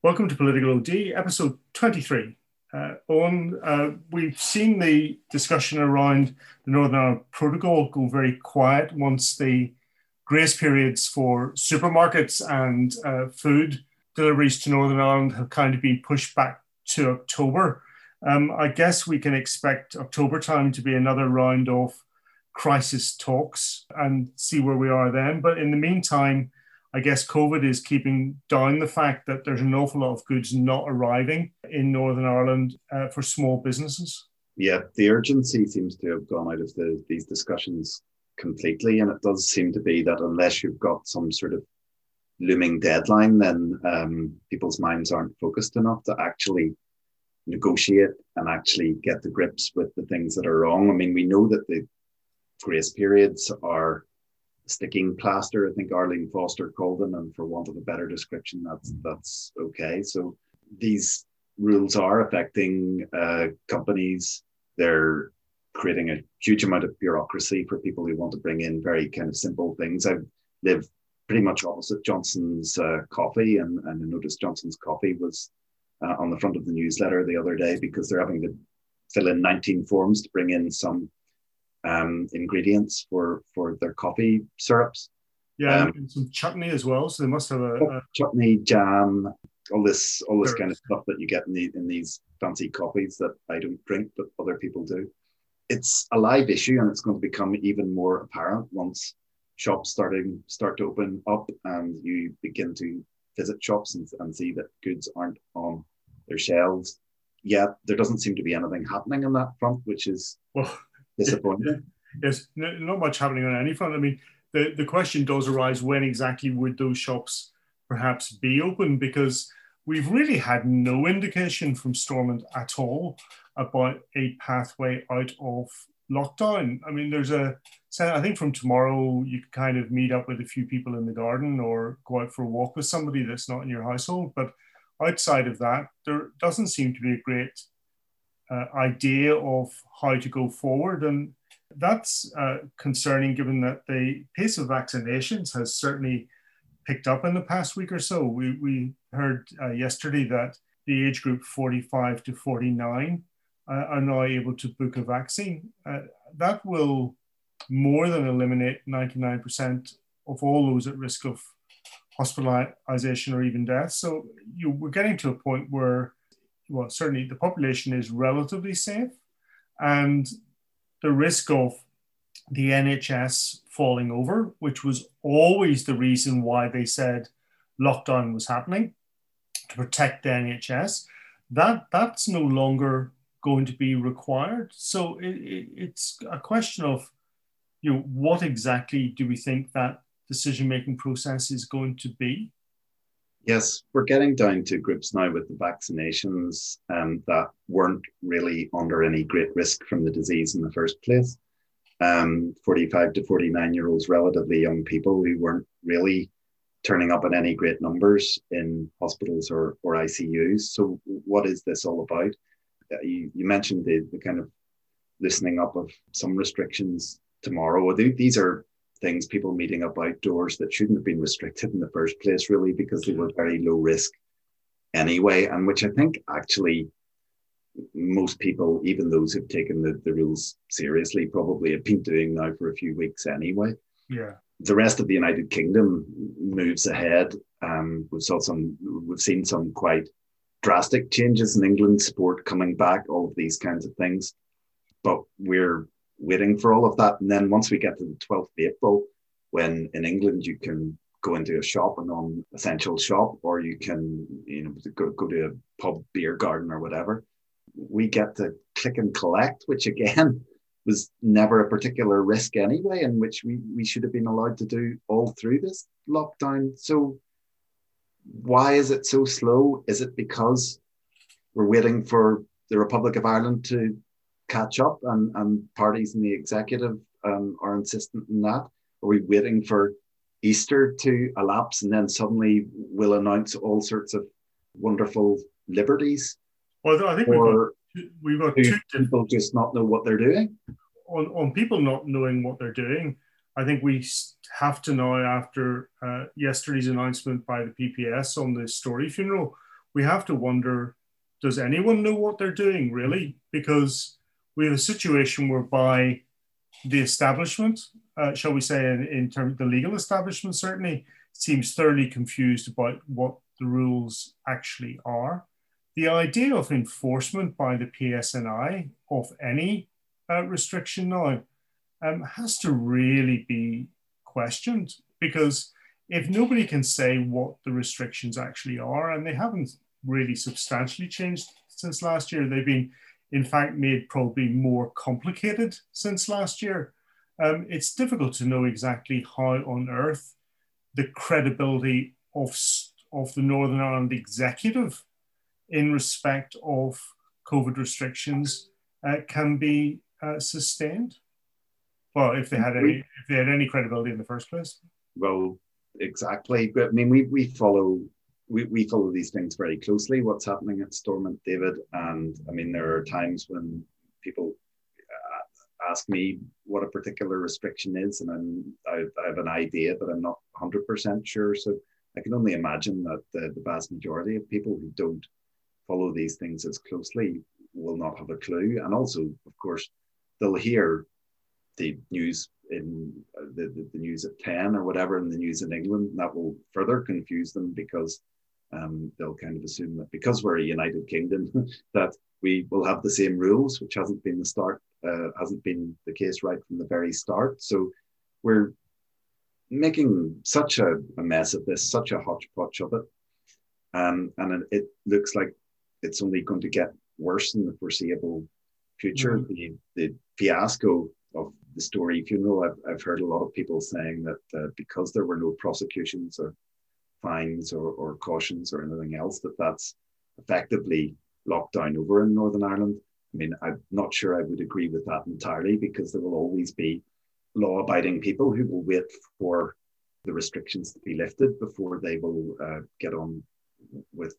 Welcome to Political OD, episode 23. Uh, on, uh, we've seen the discussion around the Northern Ireland Protocol go very quiet once the grace periods for supermarkets and uh, food deliveries to Northern Ireland have kind of been pushed back to October. Um, I guess we can expect October time to be another round of crisis talks and see where we are then. But in the meantime, I guess COVID is keeping down the fact that there's an awful lot of goods not arriving in Northern Ireland uh, for small businesses. Yeah, the urgency seems to have gone out of the, these discussions completely. And it does seem to be that unless you've got some sort of looming deadline, then um, people's minds aren't focused enough to actually negotiate and actually get the grips with the things that are wrong. I mean, we know that the grace periods are sticking plaster. I think Arlene Foster called them, and for want of a better description, that's that's okay. So these rules are affecting uh, companies. They're creating a huge amount of bureaucracy for people who want to bring in very kind of simple things. I live pretty much opposite Johnson's uh, Coffee, and, and I noticed Johnson's Coffee was uh, on the front of the newsletter the other day because they're having to fill in 19 forms to bring in some um, ingredients for for their coffee syrups. Yeah, um, and some chutney as well. So they must have a, a, chutney, jam, all this all this kind of stuff that you get in the in these fancy coffees that I don't drink, but other people do. It's a live issue, and it's going to become even more apparent once shops starting start to open up, and you begin to visit shops and, and see that goods aren't on their shelves. Yet there doesn't seem to be anything happening on that front, which is well, disappointing. yes, not much happening on any front. I mean, the, the question does arise when exactly would those shops perhaps be open? Because we've really had no indication from Stormont at all about a pathway out of lockdown. I mean, there's a, I think from tomorrow you kind of meet up with a few people in the garden or go out for a walk with somebody that's not in your household. But outside of that, there doesn't seem to be a great uh, idea of how to go forward. And that's uh, concerning given that the pace of vaccinations has certainly picked up in the past week or so. We, we heard uh, yesterday that the age group 45 to 49 uh, are now able to book a vaccine. Uh, that will more than eliminate 99% of all those at risk of hospitalization or even death. So you, we're getting to a point where well, certainly the population is relatively safe, and the risk of the NHS falling over, which was always the reason why they said lockdown was happening to protect the NHS, that that's no longer going to be required. So it, it, it's a question of, you know, what exactly do we think that decision making process is going to be? Yes, we're getting down to groups now with the vaccinations um, that weren't really under any great risk from the disease in the first place. Um, 45 to 49 year olds, relatively young people who weren't really turning up in any great numbers in hospitals or, or ICUs. So, what is this all about? Uh, you, you mentioned the, the kind of loosening up of some restrictions tomorrow. These are things, people meeting up outdoors that shouldn't have been restricted in the first place, really, because they were very low risk anyway, and which I think actually most people, even those who've taken the, the rules seriously, probably have been doing now for a few weeks anyway. Yeah. The rest of the United Kingdom moves ahead. Um, we've saw some, we've seen some quite drastic changes in England sport coming back, all of these kinds of things. But we're waiting for all of that. And then once we get to the 12th of April, when in England you can go into a shop, a non-essential shop, or you can, you know, go, go to a pub, beer garden, or whatever. We get to click and collect, which again was never a particular risk anyway, and which we, we should have been allowed to do all through this lockdown. So why is it so slow? Is it because we're waiting for the Republic of Ireland to catch up and, and parties in the executive um, are insistent in that? Are we waiting for Easter to elapse and then suddenly we'll announce all sorts of wonderful liberties? Well, I think or we've got, we've got two people just not know what they're doing. On, on people not knowing what they're doing, I think we have to now, after uh, yesterday's announcement by the PPS on the Storey funeral, we have to wonder does anyone know what they're doing really? Because we have a situation whereby the establishment, uh, shall we say, in, in terms of the legal establishment, certainly seems thoroughly confused about what the rules actually are. The idea of enforcement by the PSNI of any uh, restriction now um, has to really be questioned because if nobody can say what the restrictions actually are, and they haven't really substantially changed since last year, they've been, in fact, made probably more complicated since last year. Um, it's difficult to know exactly how on earth the credibility of, of the Northern Ireland executive in respect of COVID restrictions uh, can be uh, sustained. Well, if they had any, if they had any credibility in the first place. Well, exactly. But I mean, we we follow we, we follow these things very closely. What's happening at Stormont, David, and I mean, there are times when people uh, ask me what a particular restriction is, and I'm, I, I have an idea, but I'm not 100% sure. So I can only imagine that the, the vast majority of people who don't follow these things as closely will not have a clue. And also, of course, they'll hear the news in the, the, the, news at 10 or whatever in the news in England. that will further confuse them because um, they'll kind of assume that because we're a United Kingdom, that we will have the same rules, which hasn't been the start, uh, hasn't been the case right from the very start. So we're making such a, a mess of this, such a hodgepodge of it. Um, and it, looks like it's only going to get worse in the foreseeable future. Mm-hmm. The, the fiasco of the Storey funeral, I've, I've heard a lot of people saying that uh, because there were no prosecutions or fines or, or cautions or anything else, that that's effectively locked down over in Northern Ireland. I mean, I'm not sure I would agree with that entirely because there will always be law abiding people who will wait for the restrictions to be lifted before they will uh, get on with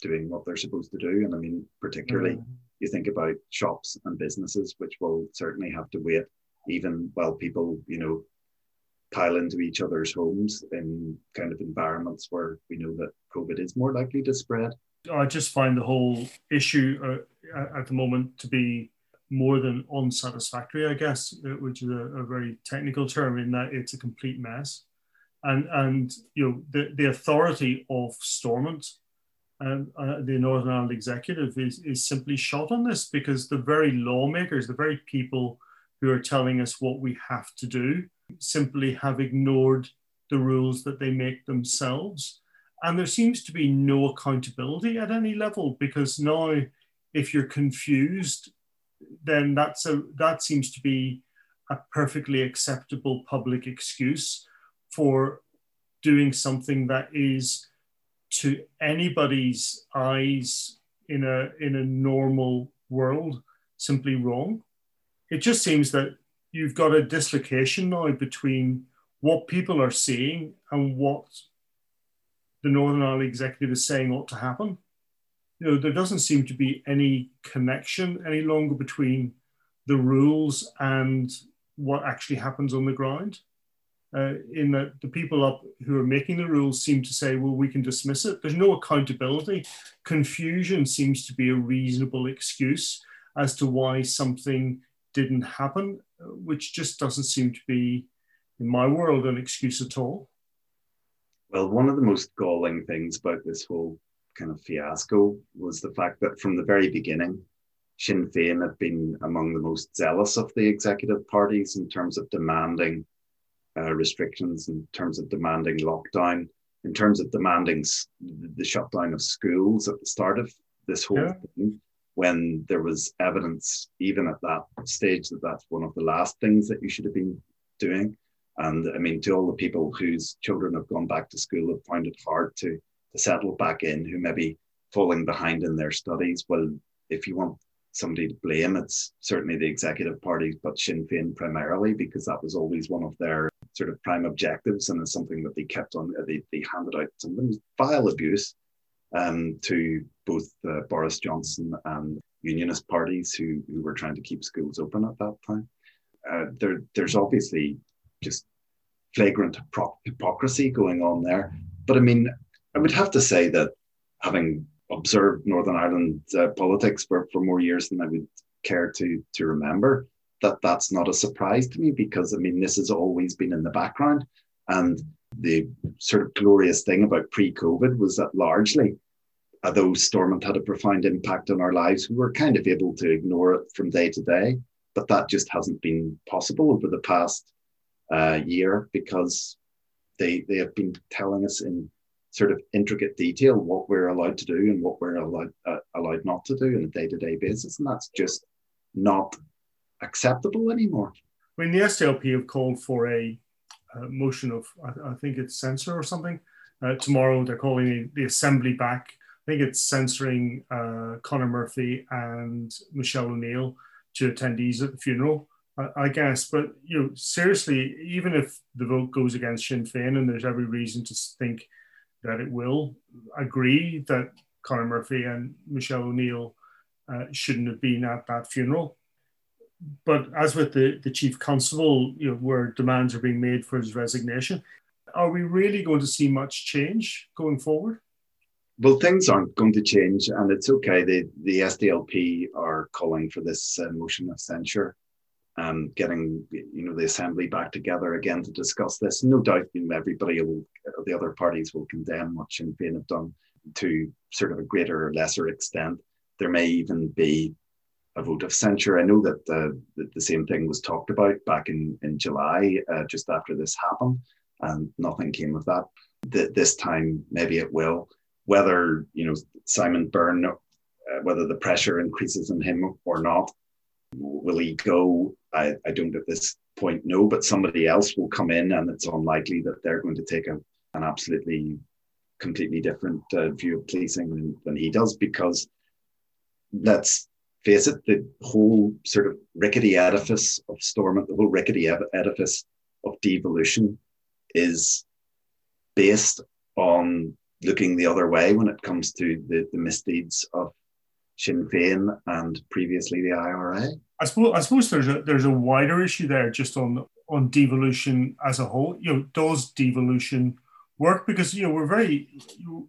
doing what they're supposed to do. And I mean, particularly mm-hmm. you think about shops and businesses, which will certainly have to wait even while people, you know, pile into each other's homes in kind of environments where we know that COVID is more likely to spread. I just find the whole issue uh, at the moment to be more than unsatisfactory, I guess, uh, which is a, a, very technical term in that it's a complete mess. And, and you know, the, the authority of Stormont and uh, the Northern Ireland executive is, is simply shot on this because the very lawmakers, the very people who are telling us what we have to do, simply have ignored the rules that they make themselves. And there seems to be no accountability at any level because now, if you're confused, then that's a that seems to be a perfectly acceptable public excuse for doing something that is to anybody's eyes in a in a normal world simply wrong. It just seems that you've got a dislocation now between what people are seeing and what the Northern Ireland executive is saying ought to happen. You know, there doesn't seem to be any connection any longer between the rules and what actually happens on the ground uh, in that the people up who are making the rules seem to say, well, we can dismiss it. There's no accountability. Confusion seems to be a reasonable excuse as to why something didn't happen, which just doesn't seem to be, in my world, an excuse at all. Well, one of the most galling things about this whole kind of fiasco was the fact that from the very beginning, Sinn Féin had been among the most zealous of the executive parties in terms of demanding uh, restrictions in terms of demanding lockdown, in terms of demanding the shutdown of schools at the start of this whole yeah. thing, when there was evidence, even at that stage, that that's one of the last things that you should have been doing. And I mean, to all the people whose children have gone back to school have found it hard to, to settle back in, who may be falling behind in their studies. Well, if you want somebody to blame, it's certainly the executive party, but Sinn Féin primarily, because that was always one of their sort of prime objectives and it's something that they kept on, they, they handed out some vile abuse um, to both uh, Boris Johnson and unionist parties who, who were trying to keep schools open at that time. Uh, there, there's obviously just flagrant hypocrisy going on there. But I mean, I would have to say that having observed Northern Ireland uh, politics for, for more years than I would care to to remember. That that's not a surprise to me because I mean this has always been in the background, and the sort of glorious thing about pre-COVID was that largely, although Stormont had a profound impact on our lives, we were kind of able to ignore it from day to day. But that just hasn't been possible over the past uh, year because they they have been telling us in sort of intricate detail what we're allowed to do and what we're allowed uh, allowed not to do on a day to day basis, and that's just not acceptable anymore. When the SDLP have called for a motion of, I, I, think it's censor or something. Uh, tomorrow they're calling the, the, assembly back. I think it's censoring uh, Conor Murphy and Michelle O'Neill to attendees at the funeral. I, guess, but you know, seriously, even if the vote goes against Sinn Féin, and there's every reason to think that it will agree that Conor Murphy and Michelle O'Neill uh, shouldn't have been at that funeral. But as with the, the chief constable, you know, where demands are being made for his resignation, are we really going to see much change going forward? Well, things aren't going to change, and it's okay. The the SDLP are calling for this uh, motion of censure, um, getting you know the assembly back together again to discuss this. No doubt, you know, everybody will, the other parties will condemn what Sinn Féin have done to sort of a greater or lesser extent. There may even be a vote of censure. I know that uh, the, the, same thing was talked about back in, in July, uh, just after this happened, and nothing came of that. Th- this time, maybe it will. Whether you know Simon Byrne, uh, whether the pressure increases on him or not, will he go? I, I don't at this point know, but somebody else will come in, and it's unlikely that they're going to take a, an absolutely completely different uh, view of policing than, than he does because let's face it, the whole sort of rickety edifice of Stormont, the whole rickety edifice of devolution is based on looking the other way when it comes to the, the misdeeds of Sinn Féin and previously the IRA. I suppose I suppose there's a there's a wider issue there just on on devolution as a whole. You know, does devolution work? Because you know we're very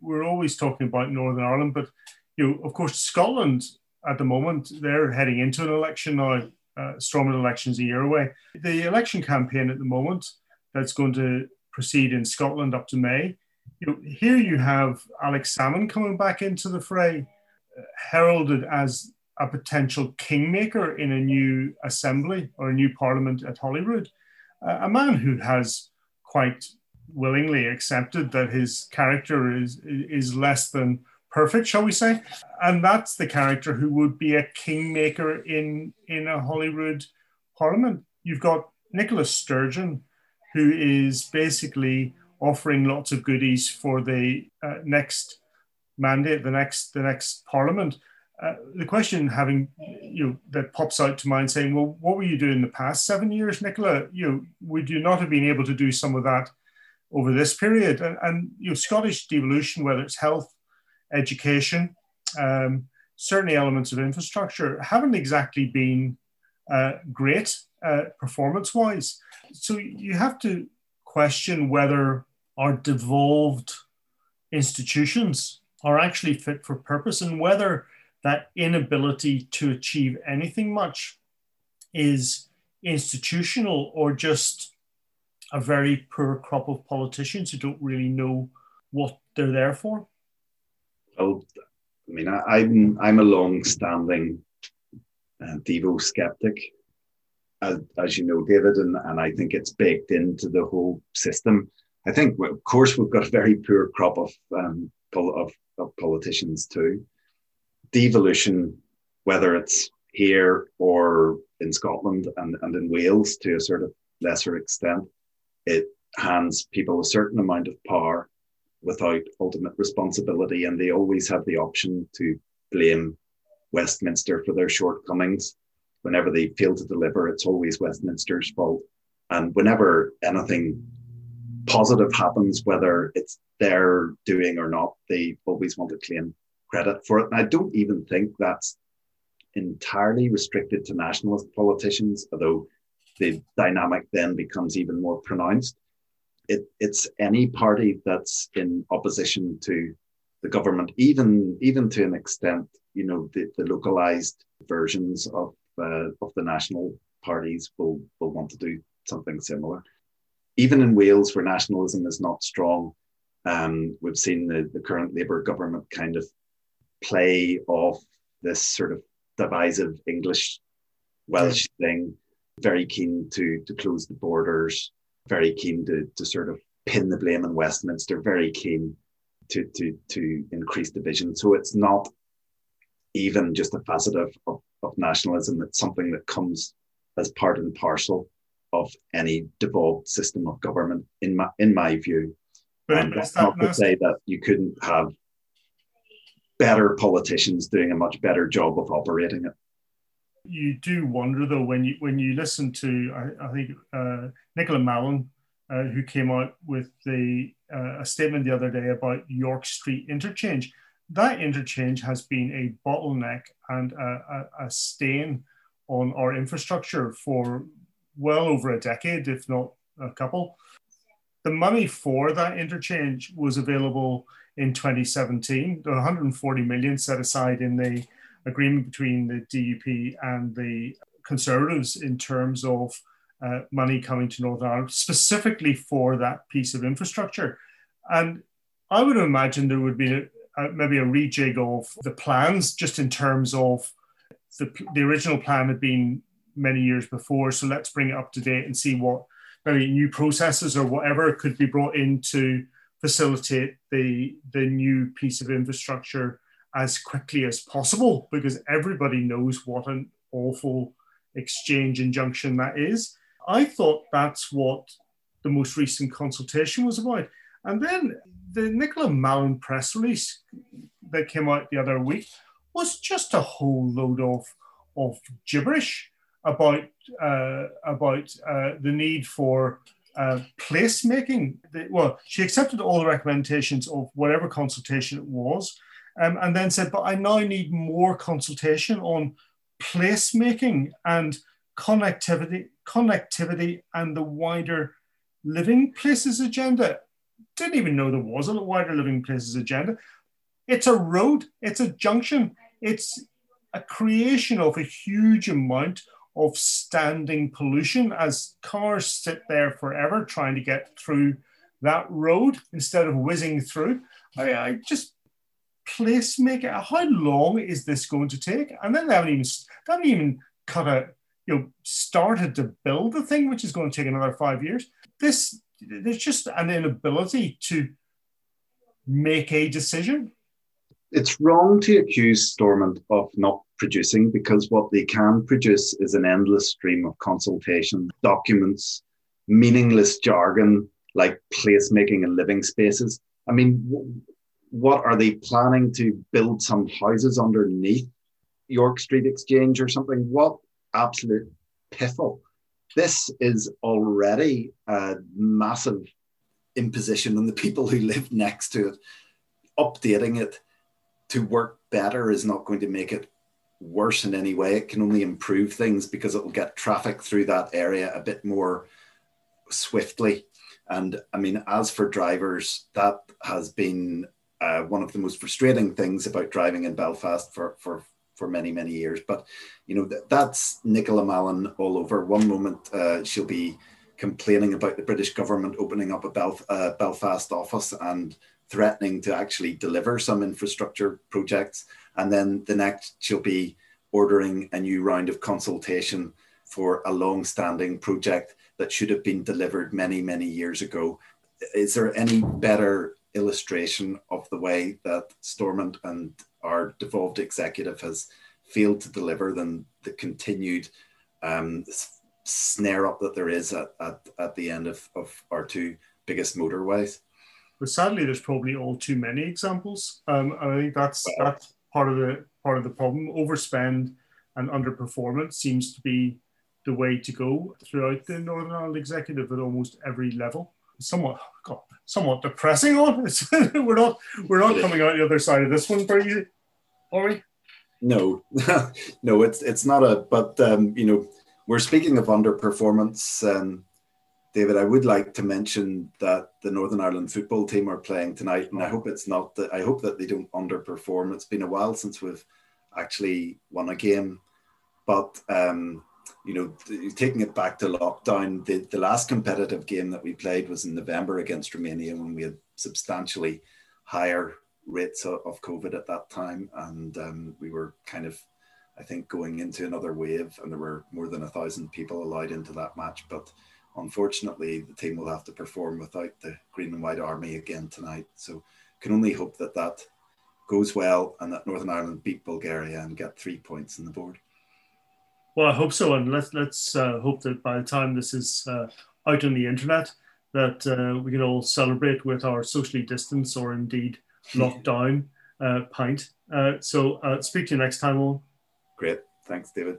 we're always talking about Northern Ireland, but you know, of course, Scotland at the moment. They're heading into an election now. Uh, Stormont elections a year away. The election campaign at the moment that's going to proceed in Scotland up to May. You know, here you have Alex Salmond coming back into the fray, uh, heralded as a potential kingmaker in a new assembly or a new parliament at Holyrood. Uh, a man who has quite willingly accepted that his character is is less than perfect, shall we say? And that's the character who would be a kingmaker in in a Holyrood parliament. You've got Nicola Sturgeon, who is basically offering lots of goodies for the uh, next mandate, the next the next parliament. Uh, the question having you know that pops out to mind saying, well, what were you doing in the past seven years, Nicola? You know, would you not have been able to do some of that over this period? And, and you know, Scottish devolution, whether it's health, education, um, certainly elements of infrastructure haven't exactly been uh, great uh, performance wise. So you have to question whether our devolved institutions are actually fit for purpose and whether that inability to achieve anything much is institutional or just a very poor crop of politicians who don't really know what they're there for. Oh, I mean, I, am I'm, I'm a long-standing uh, Devo skeptic, as, as you know, David, and, and I think it's baked into the whole system. I think, well, of course, we've got a very poor crop of um, of, of politicians too. Devolution, whether it's here or in Scotland and, and in Wales to a sort of lesser extent, it hands people a certain amount of power without ultimate responsibility, and they always have the option to blame Westminster for their shortcomings. Whenever they fail to deliver, it's always Westminster's fault. And whenever anything positive happens, whether it's their doing or not, they always want to claim credit for it. And I don't even think that's entirely restricted to nationalist politicians, although the dynamic then becomes even more pronounced it, it's any party that's in opposition to the government, even even to an extent, you know, the, the localized versions of uh, of the national parties will will want to do something similar. Even in Wales, where nationalism is not strong, um, we've seen the, the current Labour government kind of play off this sort of divisive English Welsh thing, very keen to to close the borders, very keen to to sort of pin the blame in Westminster, very keen to to to increase division. So it's not even just a facet of, of, of nationalism. It's something that comes as part and parcel of any devolved system of government, in my in my view. But and that's not to say that you couldn't have better politicians doing a much better job of operating it. You do wonder though when you when you listen to I, I think uh, Nicola Mallon, uh, who came out with the uh, a statement the other day about York Street interchange. That interchange has been a bottleneck and a, a, a stain on our infrastructure for well over a decade, if not a couple. The money for that interchange was available in 2017. There 140 million set aside in the agreement between the DUP and the Conservatives in terms of uh, money coming to Northern Ireland specifically for that piece of infrastructure. And I would imagine there would be a, a, maybe a rejig of the plans just in terms of the, the original plan had been many years before. So let's bring it up to date and see what maybe new processes or whatever could be brought in to facilitate the, the new piece of infrastructure as quickly as possible because everybody knows what an awful exchange injunction that is. I thought that's what the most recent consultation was about. And then the Nicola Mallon press release that came out the other week was just a whole load of, of gibberish about, uh, about uh, the need for uh, placemaking. Well, she accepted all the recommendations of whatever consultation it was, um, and then said, "But I now need more consultation on placemaking and connectivity, connectivity, and the wider living places agenda." Didn't even know there was a wider living places agenda. It's a road. It's a junction. It's a creation of a huge amount of standing pollution as cars sit there forever trying to get through that road instead of whizzing through. I, I just place make. How long is this going to take? And then they haven't even they haven't even cut a you know started to build the thing, which is going to take another five years. This there's just an inability to make a decision. It's wrong to accuse Stormont of not producing because what they can produce is an endless stream of consultation, documents, meaningless jargon like placemaking and living spaces. I mean, what are they planning to build some houses underneath York Street Exchange or something? What absolute piffle. This is already a massive imposition on the people who live next to it. Updating it to work better is not going to make it worse in any way. It can only improve things because it will get traffic through that area a bit more swiftly. And I mean, as for drivers, that has been uh, one of the most frustrating things about driving in Belfast for, for, for many, many years. But, you know, th- that's Nicola Mallon all over. One moment uh, she'll be complaining about the British government opening up a Belf- uh, Belfast office and threatening to actually deliver some infrastructure projects. And then the next, she'll be ordering a new round of consultation for a long standing project that should have been delivered many, many years ago. Is there any better illustration of the way that Stormont and our devolved executive has failed to deliver than the continued um, snare up that there is at, at, at the end of, of our two biggest motorways? But sadly, there's probably all too many examples. Um, and I think that's, well, that's part of the part of the problem. Overspend and underperformance seems to be the way to go throughout the Northern Ireland executive at almost every level. Somewhat, God, somewhat depressing on. we're not we're not coming out the other side of this one very easy, are we? No, no, it's it's not a. But um, you know, we're speaking of underperformance. Um, David, I would like to mention that the Northern Ireland football team are playing tonight, and I hope it's not that. I hope that they don't underperform. It's been a while since we've actually won a game, but um, you know, taking it back to lockdown, the, the last competitive game that we played was in November against Romania when we had substantially higher rates of, of COVID at that time, and um, we were kind of, I think, going into another wave, and there were more than a thousand people allowed into that match, but unfortunately, the team will have to perform without the green and white army again tonight. So, can only hope that that goes well and that Northern Ireland beat Bulgaria and get three points on the board. Well, I hope so, and let's let's uh, hope that by the time this is uh, out on the internet, that uh, we can all celebrate with our socially distanced or indeed lockdown uh, pint. Uh, so, uh, speak to you next time, all. Great, thanks, David.